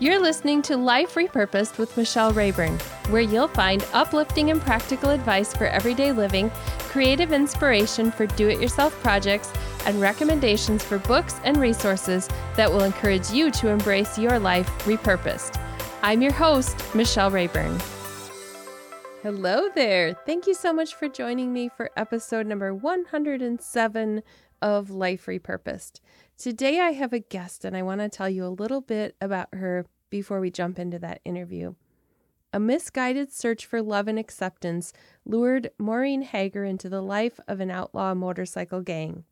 You're listening to Life Repurposed with Michelle Rayburn, where you'll find uplifting and practical advice for everyday living, creative inspiration for do it yourself projects, and recommendations for books and resources that will encourage you to embrace your life repurposed. I'm your host, Michelle Rayburn. Hello there. Thank you so much for joining me for episode number 107 of Life Repurposed. Today I have a guest and I want to tell you a little bit about her before we jump into that interview. A misguided search for love and acceptance lured Maureen Hager into the life of an outlaw motorcycle gang.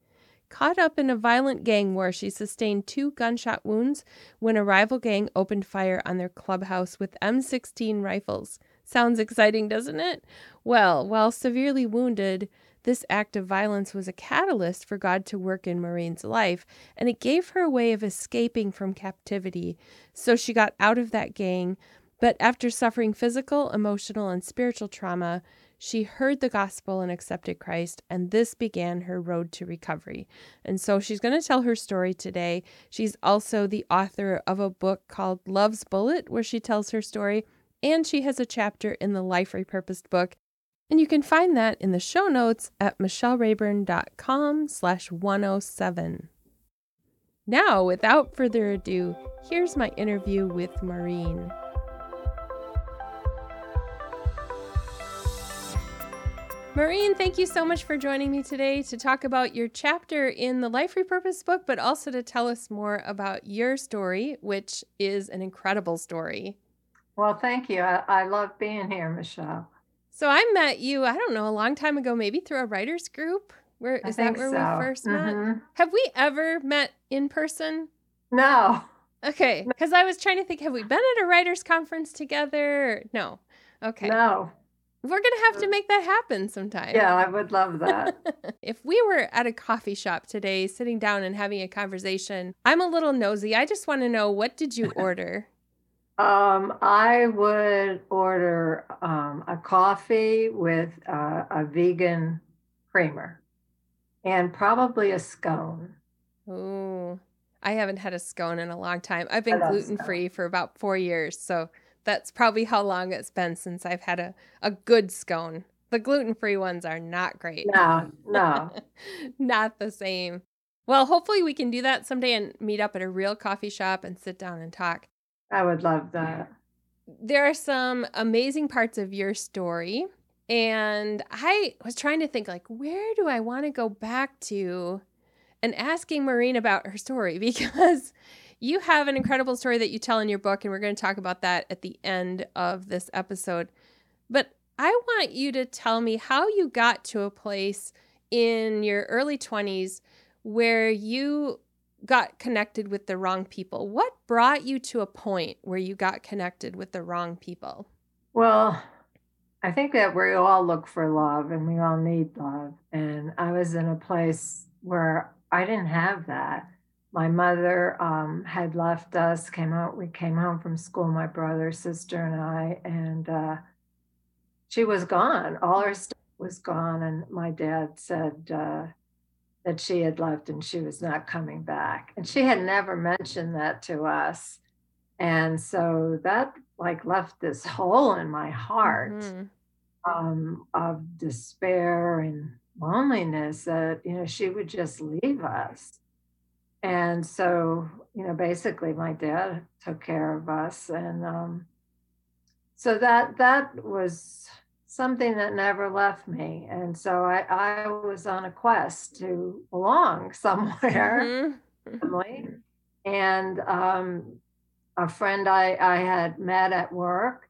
Caught up in a violent gang war, she sustained two gunshot wounds when a rival gang opened fire on their clubhouse with M16 rifles. Sounds exciting, doesn't it? Well, while severely wounded, this act of violence was a catalyst for God to work in Maureen's life, and it gave her a way of escaping from captivity. So she got out of that gang, but after suffering physical, emotional, and spiritual trauma, she heard the gospel and accepted Christ, and this began her road to recovery. And so she's going to tell her story today. She's also the author of a book called Love's Bullet, where she tells her story, and she has a chapter in the Life Repurposed book and you can find that in the show notes at michellerayburn.com slash 107. Now, without further ado, here's my interview with Maureen. Maureen, thank you so much for joining me today to talk about your chapter in the Life Repurposed book, but also to tell us more about your story, which is an incredible story. Well, thank you. I, I love being here, Michelle. So I met you, I don't know, a long time ago, maybe through a writers group. Where is that where so. we 1st mm-hmm. met? Have we ever met in person? No. Okay, because I was trying to think, have we been at a writers conference together? No. Okay. No. We're gonna have to make that happen sometime. Yeah, I would love that. if we were at a coffee shop today, sitting down and having a conversation, I'm a little nosy. I just want to know what did you order? Um, I would order um, a coffee with uh, a vegan creamer and probably a scone. Oh, I haven't had a scone in a long time. I've been gluten free for about four years. So that's probably how long it's been since I've had a, a good scone. The gluten free ones are not great. No, no. not the same. Well, hopefully we can do that someday and meet up at a real coffee shop and sit down and talk. I would love that. There are some amazing parts of your story. And I was trying to think, like, where do I want to go back to and asking Maureen about her story because you have an incredible story that you tell in your book, and we're going to talk about that at the end of this episode. But I want you to tell me how you got to a place in your early 20s where you got connected with the wrong people. What brought you to a point where you got connected with the wrong people? Well, I think that we all look for love and we all need love. And I was in a place where I didn't have that. My mother um, had left us, came out, we came home from school, my brother, sister, and I, and uh, she was gone. All her stuff was gone. And my dad said, uh, that she had left and she was not coming back. And she had never mentioned that to us. And so that like left this hole in my heart mm-hmm. um, of despair and loneliness that, you know, she would just leave us. And so, you know, basically my dad took care of us. And um, so that that was something that never left me. And so I, I was on a quest to belong somewhere. Mm-hmm. and um, a friend I, I had met at work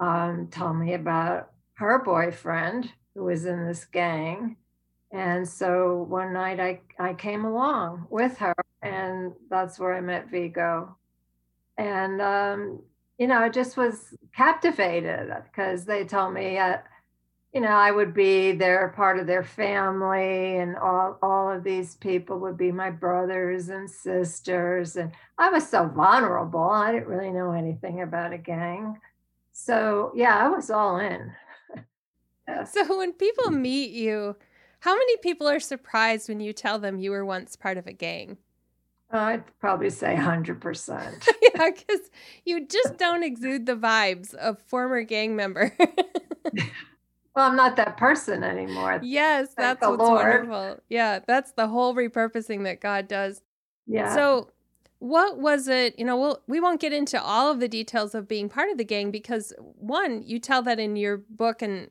um, told me about her boyfriend who was in this gang. And so one night I, I came along with her, and that's where I met Vigo. And um, you know, I just was captivated because they told me, uh, you know, I would be their part of their family, and all all of these people would be my brothers and sisters, and I was so vulnerable. I didn't really know anything about a gang, so yeah, I was all in. So when people meet you, how many people are surprised when you tell them you were once part of a gang? I'd probably say 100%. yeah, because you just don't exude the vibes of former gang member. well, I'm not that person anymore. Yes, Thank that's what's Lord. wonderful. Yeah, that's the whole repurposing that God does. Yeah. So, what was it? You know, we'll, we won't get into all of the details of being part of the gang because, one, you tell that in your book, and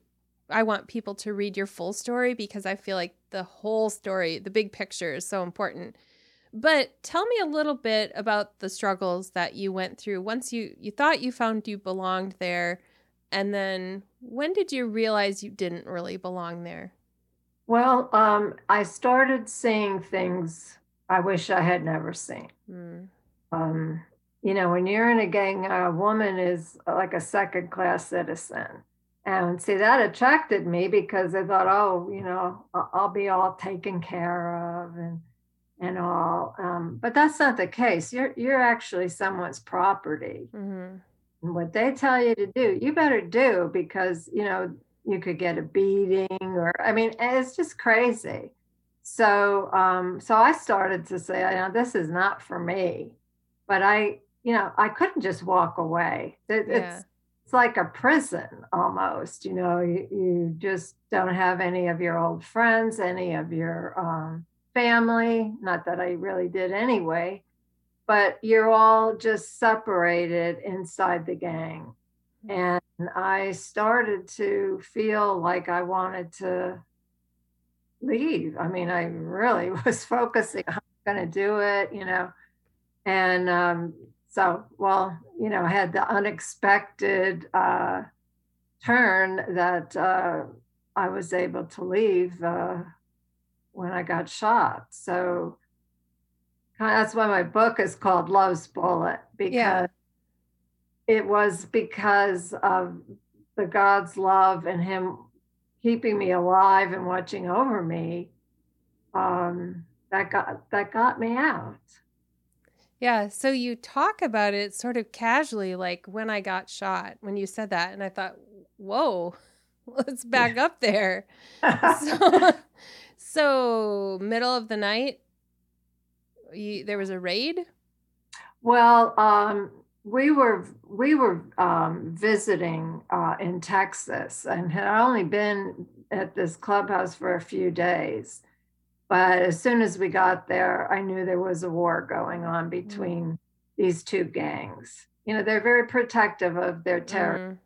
I want people to read your full story because I feel like the whole story, the big picture, is so important. But tell me a little bit about the struggles that you went through once you you thought you found you belonged there and then when did you realize you didn't really belong there? Well, um, I started seeing things I wish I had never seen. Mm. Um, you know, when you're in a gang, a woman is like a second class citizen. And see, that attracted me because I thought, oh, you know, I'll be all taken care of and and all. Um, but that's not the case. You're you're actually someone's property. Mm-hmm. And what they tell you to do, you better do because you know you could get a beating or I mean it's just crazy. So um, so I started to say, you know, this is not for me. But I, you know, I couldn't just walk away. It, yeah. It's it's like a prison almost. You know, you, you just don't have any of your old friends, any of your um, family, not that I really did anyway, but you're all just separated inside the gang. And I started to feel like I wanted to leave. I mean, I really was focusing on going to do it, you know. And um, so, well, you know, I had the unexpected uh, turn that uh, I was able to leave. Uh, when I got shot. So that's why my book is called Love's Bullet because yeah. it was because of the God's love and Him keeping me alive and watching over me um, that got that got me out. Yeah, so you talk about it sort of casually, like when I got shot, when you said that, and I thought, whoa, let's back up there. so, so, middle of the night, you, there was a raid. Well, um, we were we were um, visiting uh, in Texas and had only been at this clubhouse for a few days. But as soon as we got there, I knew there was a war going on mm. between mm. these two gangs. You know, they're very protective of their territory. Mm.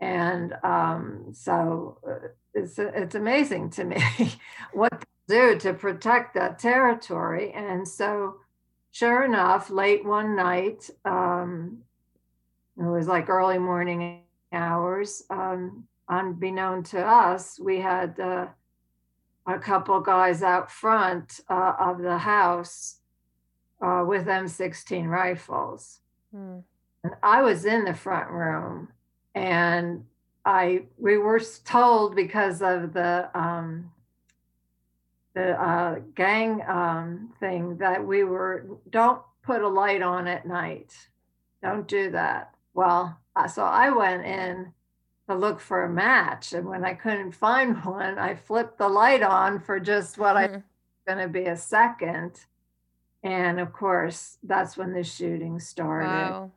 And um, so uh, it's, it's amazing to me what they do to protect that territory. And so, sure enough, late one night, um, it was like early morning hours, um, unbeknown to us, we had uh, a couple guys out front uh, of the house uh, with M16 rifles. Hmm. And I was in the front room and I we were told because of the um, the uh, gang um, thing that we were don't put a light on at night. Don't do that. Well, uh, so I went in to look for a match, and when I couldn't find one, I flipped the light on for just what mm-hmm. I going to be a second, and of course that's when the shooting started. Wow.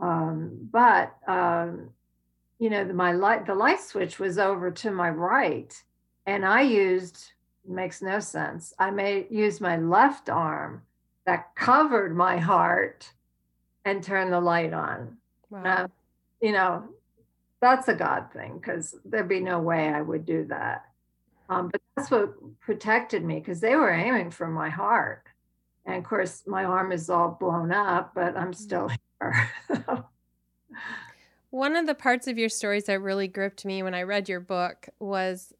Um, but um, you know, the, my light, the light switch was over to my right, and I used makes no sense. I may use my left arm that covered my heart and turn the light on. Wow. Uh, you know, that's a God thing because there'd be no way I would do that. Um, but that's what protected me because they were aiming for my heart. And of course, my arm is all blown up, but I'm still mm. here. One of the parts of your stories that really gripped me when I read your book was,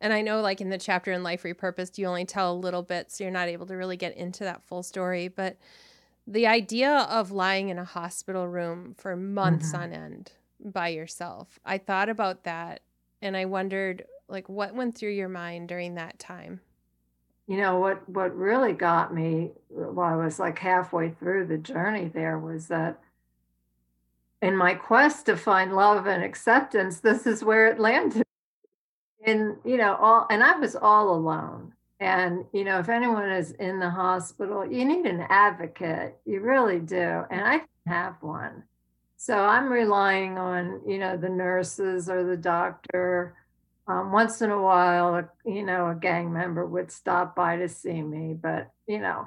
and I know like in the chapter in Life Repurposed, you only tell a little bit, so you're not able to really get into that full story, but the idea of lying in a hospital room for months mm-hmm. on end by yourself. I thought about that and I wondered like what went through your mind during that time. You know what what really got me while I was like halfway through the journey there was that in my quest to find love and acceptance, this is where it landed. And, you know, all, and I was all alone. And, you know, if anyone is in the hospital, you need an advocate. You really do. And I have one. So I'm relying on, you know, the nurses or the doctor. Um, once in a while, you know, a gang member would stop by to see me, but, you know,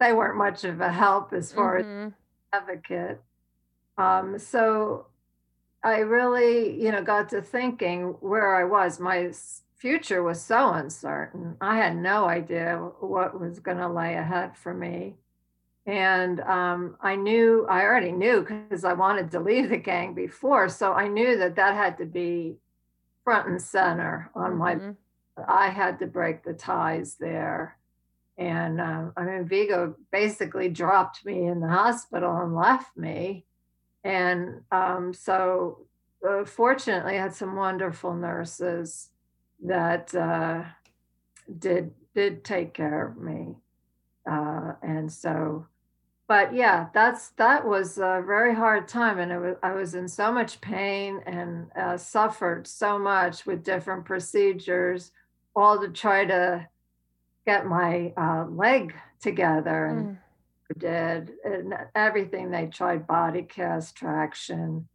they weren't much of a help as far mm-hmm. as advocate. Um, so I really, you know, got to thinking where I was. My future was so uncertain. I had no idea what was going to lay ahead for me. And um, I knew, I already knew because I wanted to leave the gang before. So I knew that that had to be front and center on mm-hmm. my, I had to break the ties there. And um, I mean, Vigo basically dropped me in the hospital and left me. And um, so, uh, fortunately, I had some wonderful nurses that uh, did did take care of me, uh, and so. But yeah, that's that was a very hard time, and it was I was in so much pain and uh, suffered so much with different procedures, all to try to get my uh, leg together, and mm. Did and everything they tried body cast traction.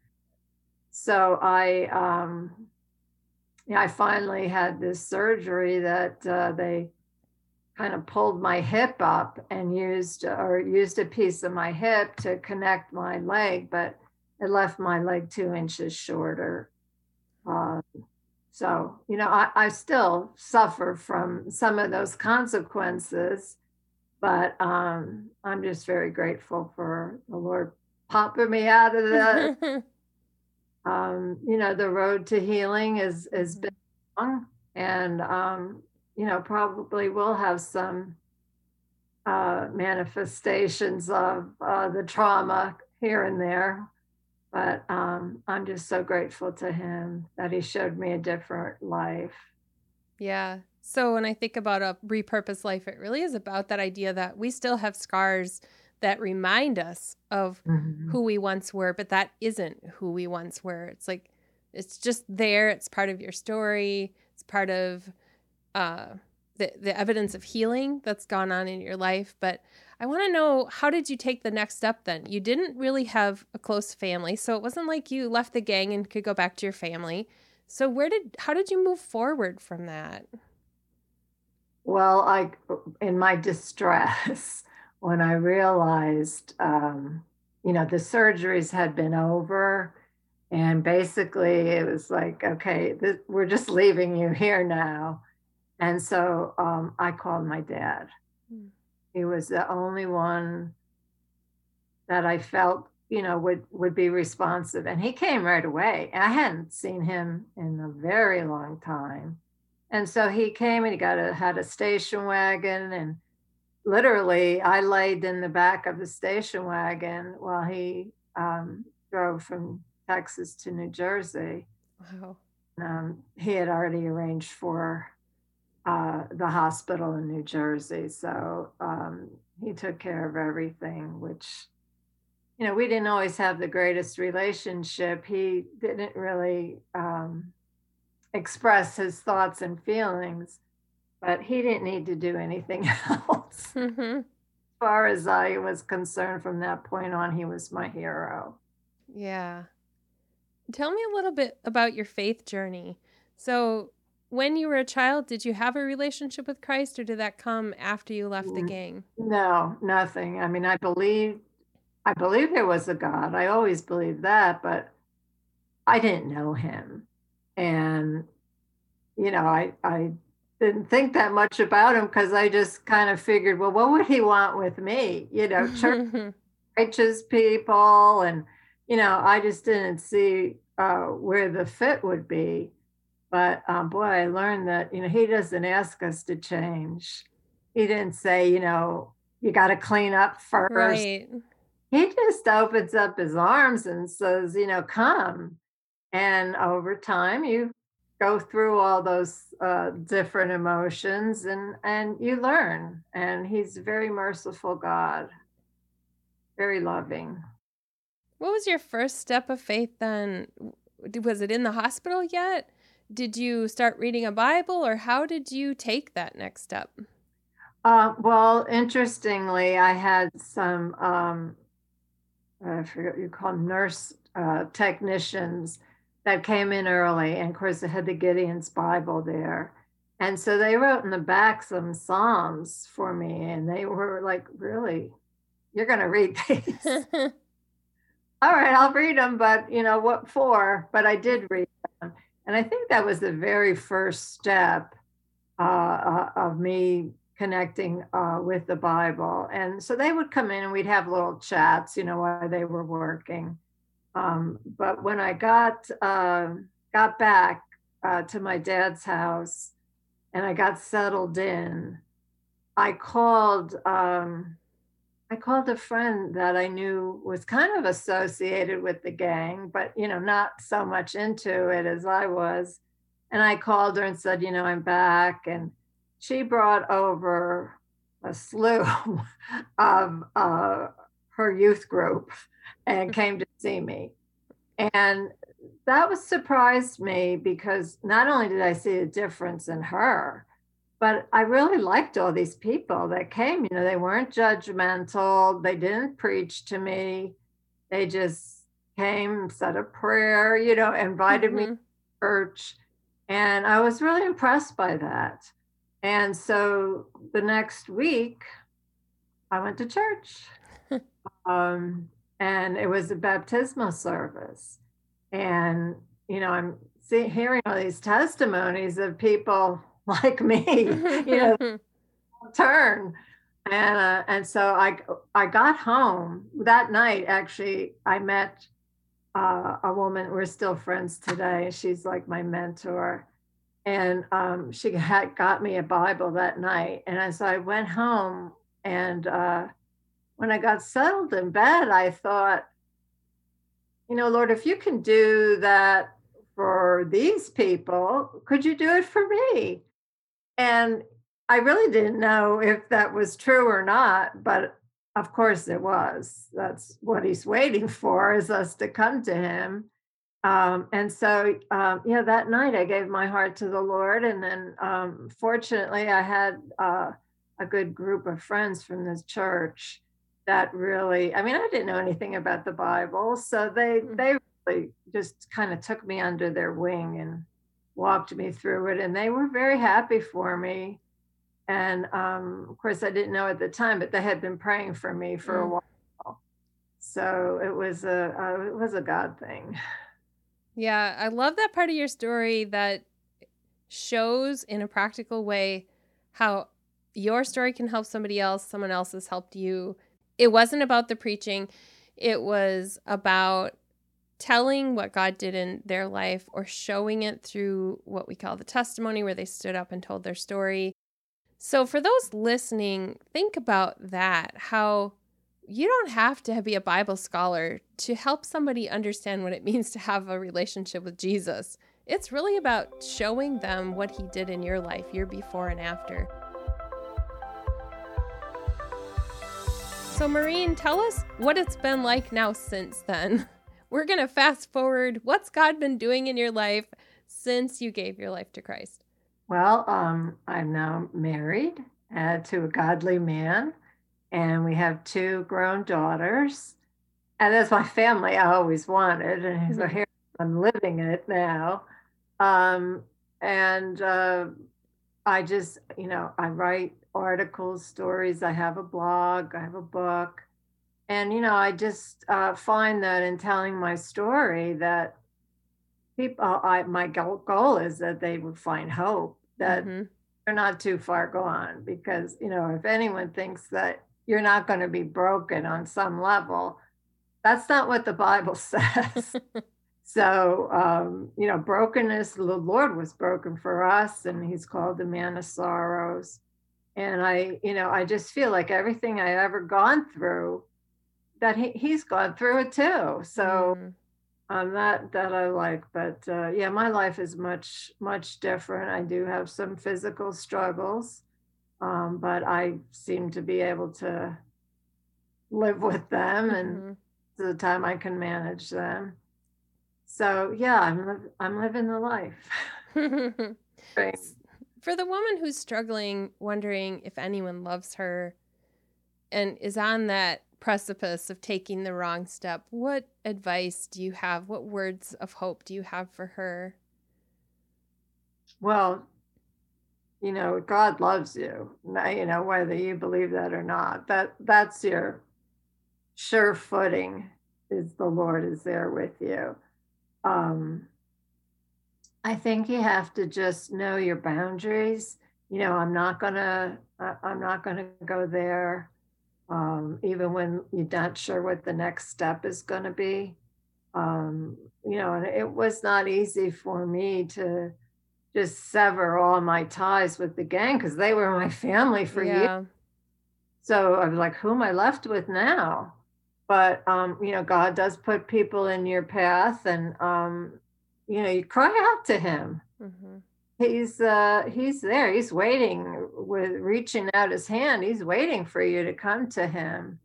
So I um, yeah, I finally had this surgery that uh, they kind of pulled my hip up and used or used a piece of my hip to connect my leg, but it left my leg two inches shorter. Uh, so, you know, I, I still suffer from some of those consequences, but um, I'm just very grateful for the Lord popping me out of the. um, you know, the road to healing is has been long, and um, you know, probably will have some uh, manifestations of uh, the trauma here and there. But um, I'm just so grateful to him that he showed me a different life. Yeah. So when I think about a repurposed life, it really is about that idea that we still have scars that remind us of mm-hmm. who we once were, but that isn't who we once were. It's like it's just there. It's part of your story. It's part of uh, the the evidence of healing that's gone on in your life. But I want to know how did you take the next step? Then you didn't really have a close family, so it wasn't like you left the gang and could go back to your family. So where did how did you move forward from that? Well, I in my distress when I realized, um, you know, the surgeries had been over. And basically, it was like, okay, this, we're just leaving you here now. And so um, I called my dad. Mm. He was the only one that I felt, you know, would would be responsive. And he came right away. I hadn't seen him in a very long time. And so he came and he got a had a station wagon and literally, I laid in the back of the station wagon while he um, drove from Texas to New Jersey. Wow. Um, he had already arranged for uh, the hospital in New Jersey. So um, he took care of everything, which, you know, we didn't always have the greatest relationship. He didn't really um, express his thoughts and feelings but he didn't need to do anything else. Mm-hmm. As far as I was concerned, from that point on, he was my hero. Yeah. Tell me a little bit about your faith journey. So, when you were a child, did you have a relationship with Christ or did that come after you left the gang? No, nothing. I mean, I believe I believe there was a God. I always believed that, but I didn't know him. And you know, I I didn't think that much about him because I just kind of figured, well, what would he want with me? You know, church righteous people, and you know, I just didn't see uh, where the fit would be. But um, boy, I learned that you know he doesn't ask us to change. He didn't say, you know, you got to clean up first. Right. He just opens up his arms and says, you know, come. And over time, you go through all those uh, different emotions and and you learn and he's a very merciful god. Very loving. What was your first step of faith then? Was it in the hospital yet? Did you start reading a Bible or how did you take that next step? Uh, well, interestingly, I had some, um, I forget what you call them, nurse uh, technicians that came in early. And of course, they had the Gideon's Bible there. And so they wrote in the back some Psalms for me. And they were like, really, you're going to read these? All right, I'll read them, but you know, what for? But I did read them. And I think that was the very first step uh, uh, of me connecting uh, with the Bible. And so they would come in and we'd have little chats, you know, while they were working. Um, but when I got uh, got back uh, to my dad's house and I got settled in, I called um, I called a friend that I knew was kind of associated with the gang, but you know, not so much into it as I was. And I called her and said, you know, I'm back. And she brought over a slew of uh, her youth group and came to see me. And that was surprised me because not only did I see a difference in her, but I really liked all these people that came. You know, they weren't judgmental, they didn't preach to me, they just came, said a prayer, you know, invited mm-hmm. me to church. And I was really impressed by that. And so the next week, I went to church. Um, and it was a baptismal service. And, you know, I'm see, hearing all these testimonies of people like me, you know, turn. And, uh, and so I, I got home that night. Actually, I met uh, a woman, we're still friends today. She's like my mentor and um, she had got me a Bible that night. And as I went home, and uh, when I got settled in bed, I thought, you know, Lord, if you can do that for these people, could you do it for me? And I really didn't know if that was true or not, but of course it was. That's what he's waiting for is us to come to him. Um, and so, um, yeah, that night I gave my heart to the Lord. And then um, fortunately, I had uh, a good group of friends from this church that really, I mean, I didn't know anything about the Bible. So they, mm. they really just kind of took me under their wing and walked me through it. And they were very happy for me. And um, of course, I didn't know at the time, but they had been praying for me for mm. a while. So it was a, uh, it was a God thing. Yeah, I love that part of your story that shows in a practical way how your story can help somebody else, someone else has helped you. It wasn't about the preaching, it was about telling what God did in their life or showing it through what we call the testimony, where they stood up and told their story. So, for those listening, think about that how you don't have to be a Bible scholar to help somebody understand what it means to have a relationship with Jesus. It's really about showing them what he did in your life, your before and after. So, Maureen, tell us what it's been like now since then. We're going to fast forward. What's God been doing in your life since you gave your life to Christ? Well, um, I'm now married uh, to a godly man and we have two grown daughters. And that's my family I always wanted. And so mm-hmm. here I'm living it now. Um, and uh, I just, you know, I write articles, stories. I have a blog, I have a book. And, you know, I just uh, find that in telling my story that people, I, my goal is that they would find hope, that mm-hmm. they're not too far gone. Because, you know, if anyone thinks that you're not going to be broken on some level. That's not what the Bible says. so, um, you know, brokenness, the Lord was broken for us, and He's called the man of sorrows. And I, you know, I just feel like everything I ever gone through, that he, He's gone through it too. So, mm. um, that that I like. But uh, yeah, my life is much much different. I do have some physical struggles um, but I seem to be able to live with them, and mm-hmm. the time I can manage them. So yeah, I'm I'm living the life. For the woman who's struggling, wondering if anyone loves her, and is on that precipice of taking the wrong step, what advice do you have? What words of hope do you have for her? Well, you know, God loves you. You know, whether you believe that or not, that that's your sure footing. Is the Lord is there with you. Um, I think you have to just know your boundaries. You know, I'm not gonna, I'm not gonna go there um, even when you're not sure what the next step is to be. Um, you know, and it was not easy for me to just sever all my ties with the gang because they were my family for yeah. years. So I was like, who am I left with now? But um, you know, God does put people in your path, and um, you know, you cry out to Him. Mm-hmm. He's uh he's there. He's waiting with reaching out his hand. He's waiting for you to come to him.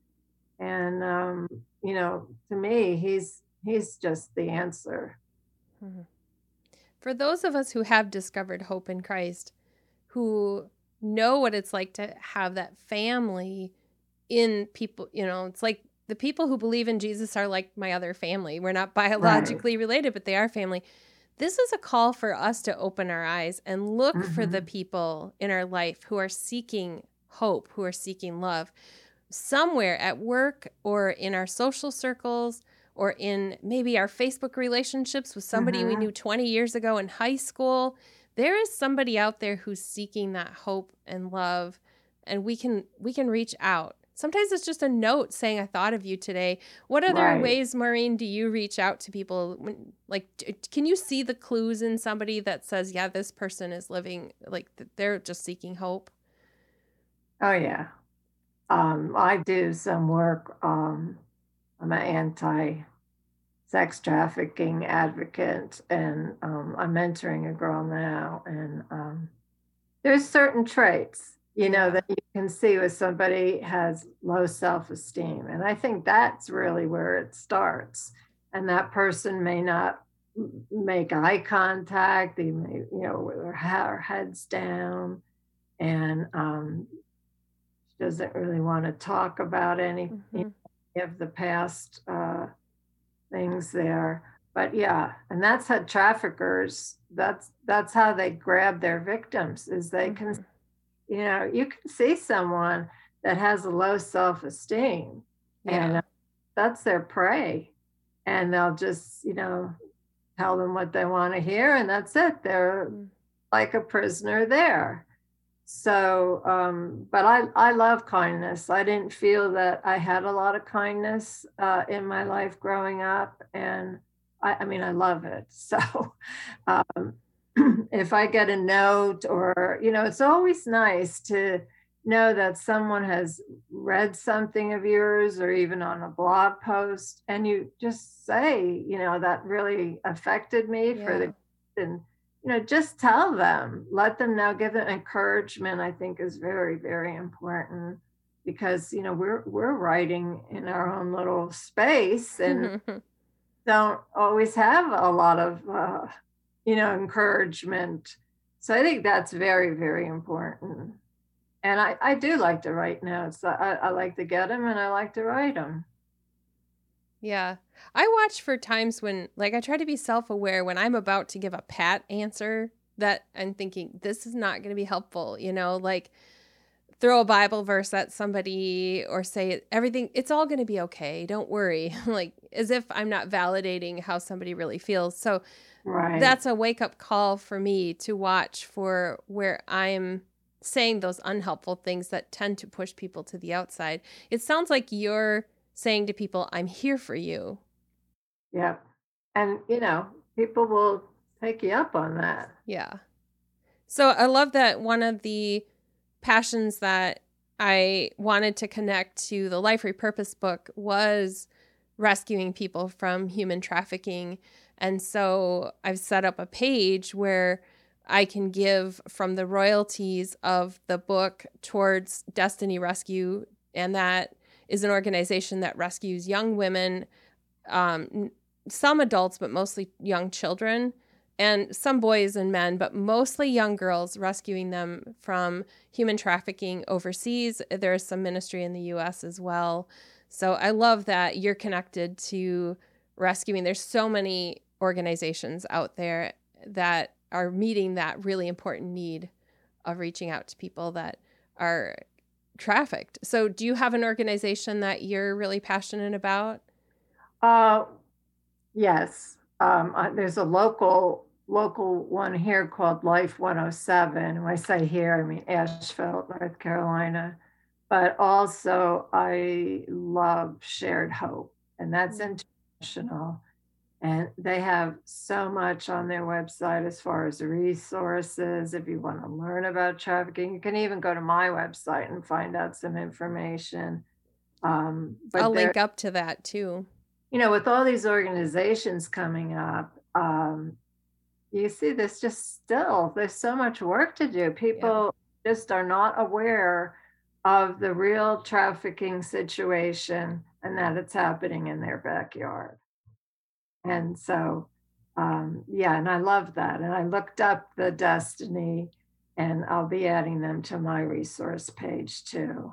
And um you know to me he's he's just the answer. Mm-hmm. for those of us who have discovered hope in christ who know what it's like to have that family in people you know it's like the people who believe in jesus are like my other family we're not biologically right. related but they are family this is a call for us to open our eyes and look mm-hmm. for the mm-hmm. people in our life who are seeking hope, who are seeking love somewhere at work or in our social circles or in maybe our Facebook relationships with somebody mm-hmm. we knew 20 years ago in high school. There is somebody out there who's seeking that hope and love and we can we can reach out Sometimes it's just a note saying, I thought of you today. What other right. ways, Maureen, do you reach out to people? When, like, can you see the clues in somebody that says, yeah, this person is living, like, they're just seeking hope? Oh, yeah. Um, I do some work. Um, I'm an anti sex trafficking advocate, and um, I'm mentoring a girl now. And um, there's certain traits you know, that you can see with somebody has low self esteem. And I think that's really where it starts. And that person may not make eye contact, they may, you know, with her heads down, and um, doesn't really want to talk about any, mm-hmm. of the past uh, things there. But yeah, and that's how traffickers. That's that's how they grab their victims. Is they mm-hmm. can you know, you can see someone that has a low self esteem yeah. and uh, that's their prey. And they'll just, you know, tell them what they want to hear and that's it. They're mm. like a prisoner there. So, um, but I, I love kindness. I didn't feel that I had a lot of kindness uh, in my life growing up. And I, I mean, I love it. So, um, if I get a note or, you know, it's always nice to know that someone has read something of yours or even on a blog post and you just say, you know, that really affected me yeah. for the and you know, just tell them, let them know, give them encouragement, I think is very, very important because, you know, we're we're writing in our own little space and don't always have a lot of uh, you know, encouragement. So I think that's very, very important. And I, I do like to write notes. I, I like to get them and I like to write them. Yeah. I watch for times when, like, I try to be self aware when I'm about to give a pat answer that I'm thinking, this is not going to be helpful, you know, like throw a Bible verse at somebody or say everything, it's all going to be okay. Don't worry. like, as if I'm not validating how somebody really feels. So Right. That's a wake up call for me to watch for where I'm saying those unhelpful things that tend to push people to the outside. It sounds like you're saying to people, I'm here for you. Yeah. And, you know, people will take you up on that. Yeah. So I love that one of the passions that I wanted to connect to the Life Repurpose book was rescuing people from human trafficking and so I've set up a page where I can give from the royalties of the book towards Destiny Rescue. And that is an organization that rescues young women, um, some adults, but mostly young children, and some boys and men, but mostly young girls, rescuing them from human trafficking overseas. There's some ministry in the US as well. So I love that you're connected to rescuing. There's so many organizations out there that are meeting that really important need of reaching out to people that are trafficked. So, do you have an organization that you're really passionate about? Uh, yes. Um, uh, there's a local local one here called Life 107. When I say here, I mean Asheville, North Carolina. But also, I love Shared Hope, and that's mm-hmm. International. And they have so much on their website as far as resources. If you want to learn about trafficking, you can even go to my website and find out some information. Um, but I'll link up to that too. You know, with all these organizations coming up, um, you see this just still, there's so much work to do. People yeah. just are not aware of the real trafficking situation and that it's happening in their backyard. And so, um, yeah, and I love that. And I looked up the Destiny, and I'll be adding them to my resource page too.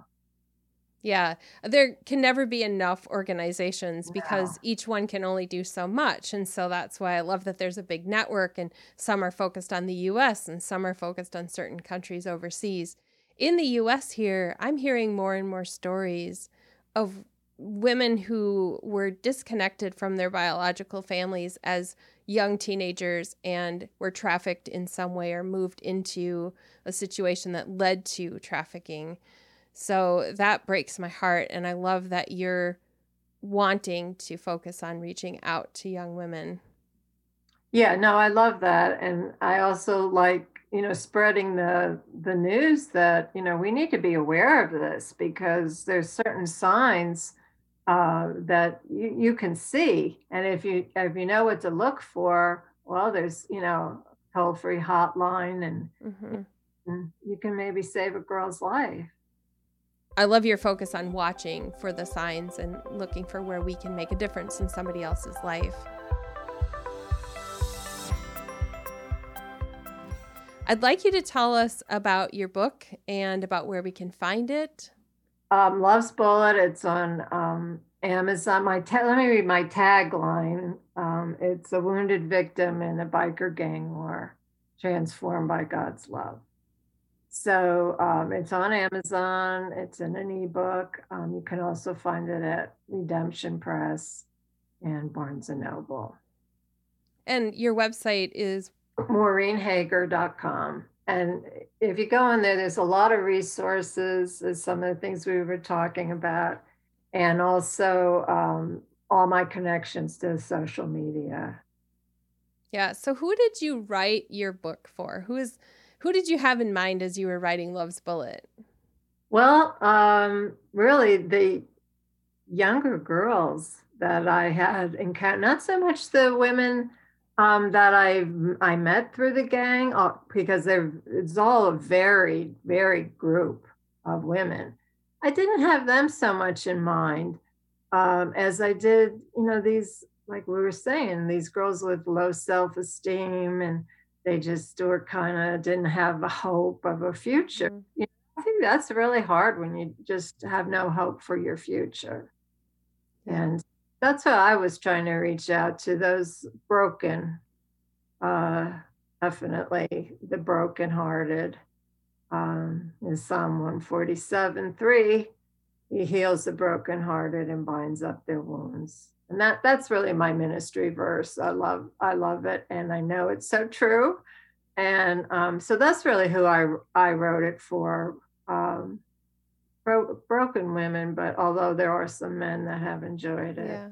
Yeah, there can never be enough organizations because each one can only do so much. And so that's why I love that there's a big network and some are focused on the US and some are focused on certain countries overseas. In the US here, I'm hearing more and more stories of women who were disconnected from their biological families as young teenagers and were trafficked in some way or moved into a situation that led to trafficking. So that breaks my heart. And I love that you're wanting to focus on reaching out to young women. Yeah, no, I love that. And I also like, you know, spreading the the news that, you know, we need to be aware of this because there's certain signs uh, that you, you can see. And if you if you know what to look for, well, there's you know toll free hotline, and, mm-hmm. and you can maybe save a girl's life. I love your focus on watching for the signs and looking for where we can make a difference in somebody else's life. I'd like you to tell us about your book and about where we can find it. Um, Love's Bullet. It's on um, Amazon. My ta- let me read my tagline. Um, it's a wounded victim in a biker gang war, transformed by God's love. So um, it's on Amazon. It's in an ebook. Um, you can also find it at Redemption Press and Barnes and Noble. And your website is maureenhager.com. And if you go in there, there's a lot of resources, some of the things we were talking about, and also um, all my connections to social media. Yeah. So, who did you write your book for? Who is who did you have in mind as you were writing Love's Bullet? Well, um, really, the younger girls that I had encountered, not so much the women um, that I I met through the gang uh, because they're it's all a very varied group of women. I didn't have them so much in mind um, as I did, you know, these like we were saying, these girls with low self esteem and they just were kind of didn't have a hope of a future. Mm-hmm. You know, I think that's really hard when you just have no hope for your future. And that's what I was trying to reach out to those broken, uh, definitely the brokenhearted. Um, in Psalm 147 3, he heals the brokenhearted and binds up their wounds. And that that's really my ministry verse. I love I love it, and I know it's so true. And um, so that's really who I I wrote it for. Um, bro- broken women, but although there are some men that have enjoyed it. Yeah.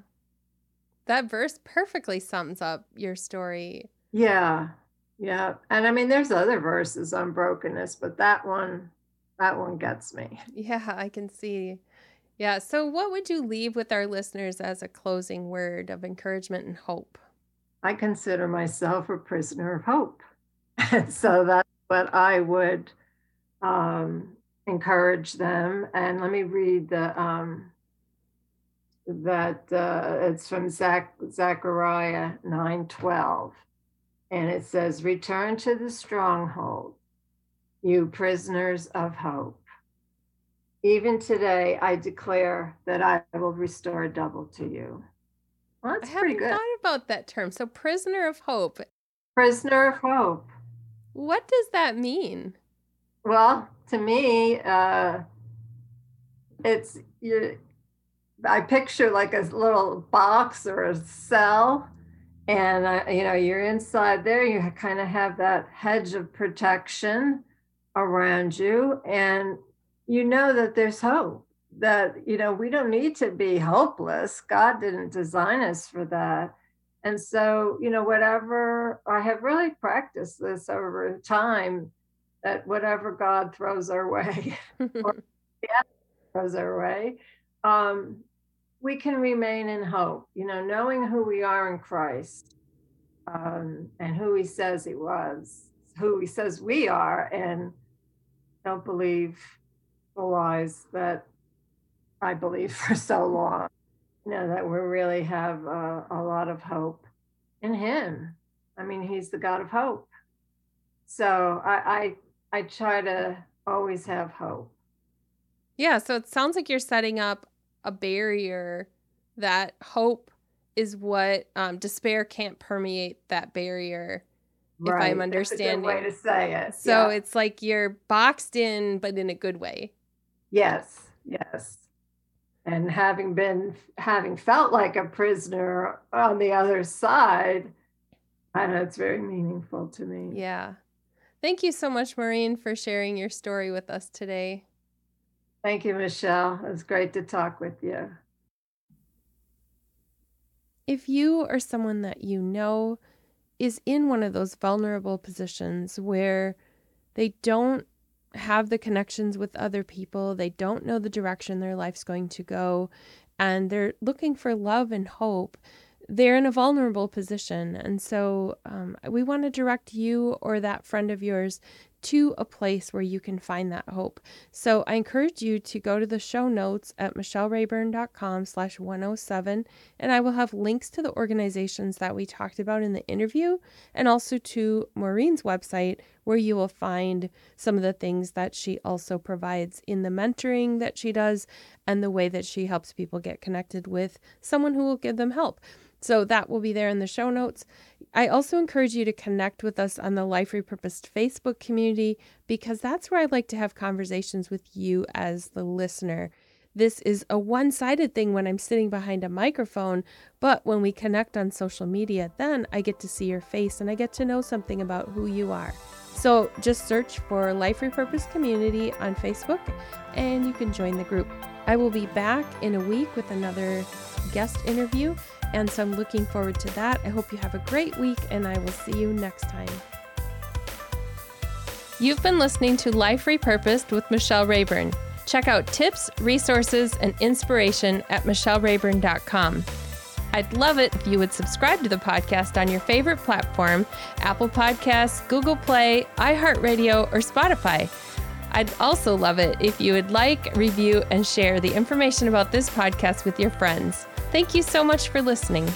That verse perfectly sums up your story. Yeah. Yeah. And I mean there's other verses on brokenness, but that one that one gets me. Yeah, I can see. Yeah. So what would you leave with our listeners as a closing word of encouragement and hope? I consider myself a prisoner of hope. And so that's what I would um, encourage them. And let me read the um, that uh, it's from Zach, Zechariah nine twelve. And it says, Return to the stronghold, you prisoners of hope. Even today, I declare that I will restore double to you. Well, that's I pretty good. I thought about that term. So, prisoner of hope. Prisoner of hope. What does that mean? Well, to me, uh, it's you. I picture like a little box or a cell, and uh, you know you're inside there. You kind of have that hedge of protection around you, and you know that there's hope that you know we don't need to be hopeless god didn't design us for that and so you know whatever i have really practiced this over time that whatever god throws our way or throws our way um, we can remain in hope you know knowing who we are in christ um, and who he says he was who he says we are and don't believe the lies that I believe for so long. You know, that we really have a, a lot of hope in Him. I mean, He's the God of hope. So I, I, try to always have hope. Yeah. So it sounds like you're setting up a barrier that hope is what um, despair can't permeate that barrier. Right. If I'm understanding. way to say it. So yeah. it's like you're boxed in, but in a good way. Yes, yes. And having been, having felt like a prisoner on the other side, I know it's very meaningful to me. Yeah. Thank you so much, Maureen, for sharing your story with us today. Thank you, Michelle. It was great to talk with you. If you or someone that you know is in one of those vulnerable positions where they don't have the connections with other people. They don't know the direction their life's going to go, and they're looking for love and hope. They're in a vulnerable position. And so um, we want to direct you or that friend of yours to a place where you can find that hope. So I encourage you to go to the show notes at michellerayburn.com slash 107, and I will have links to the organizations that we talked about in the interview and also to Maureen's website where you will find some of the things that she also provides in the mentoring that she does and the way that she helps people get connected with someone who will give them help. So that will be there in the show notes. I also encourage you to connect with us on the Life Repurposed Facebook community because that's where I like to have conversations with you as the listener. This is a one sided thing when I'm sitting behind a microphone, but when we connect on social media, then I get to see your face and I get to know something about who you are. So just search for Life Repurposed Community on Facebook and you can join the group. I will be back in a week with another guest interview. And so I'm looking forward to that. I hope you have a great week, and I will see you next time. You've been listening to Life Repurposed with Michelle Rayburn. Check out tips, resources, and inspiration at michellerayburn.com. I'd love it if you would subscribe to the podcast on your favorite platform Apple Podcasts, Google Play, iHeartRadio, or Spotify. I'd also love it if you would like, review, and share the information about this podcast with your friends. Thank you so much for listening.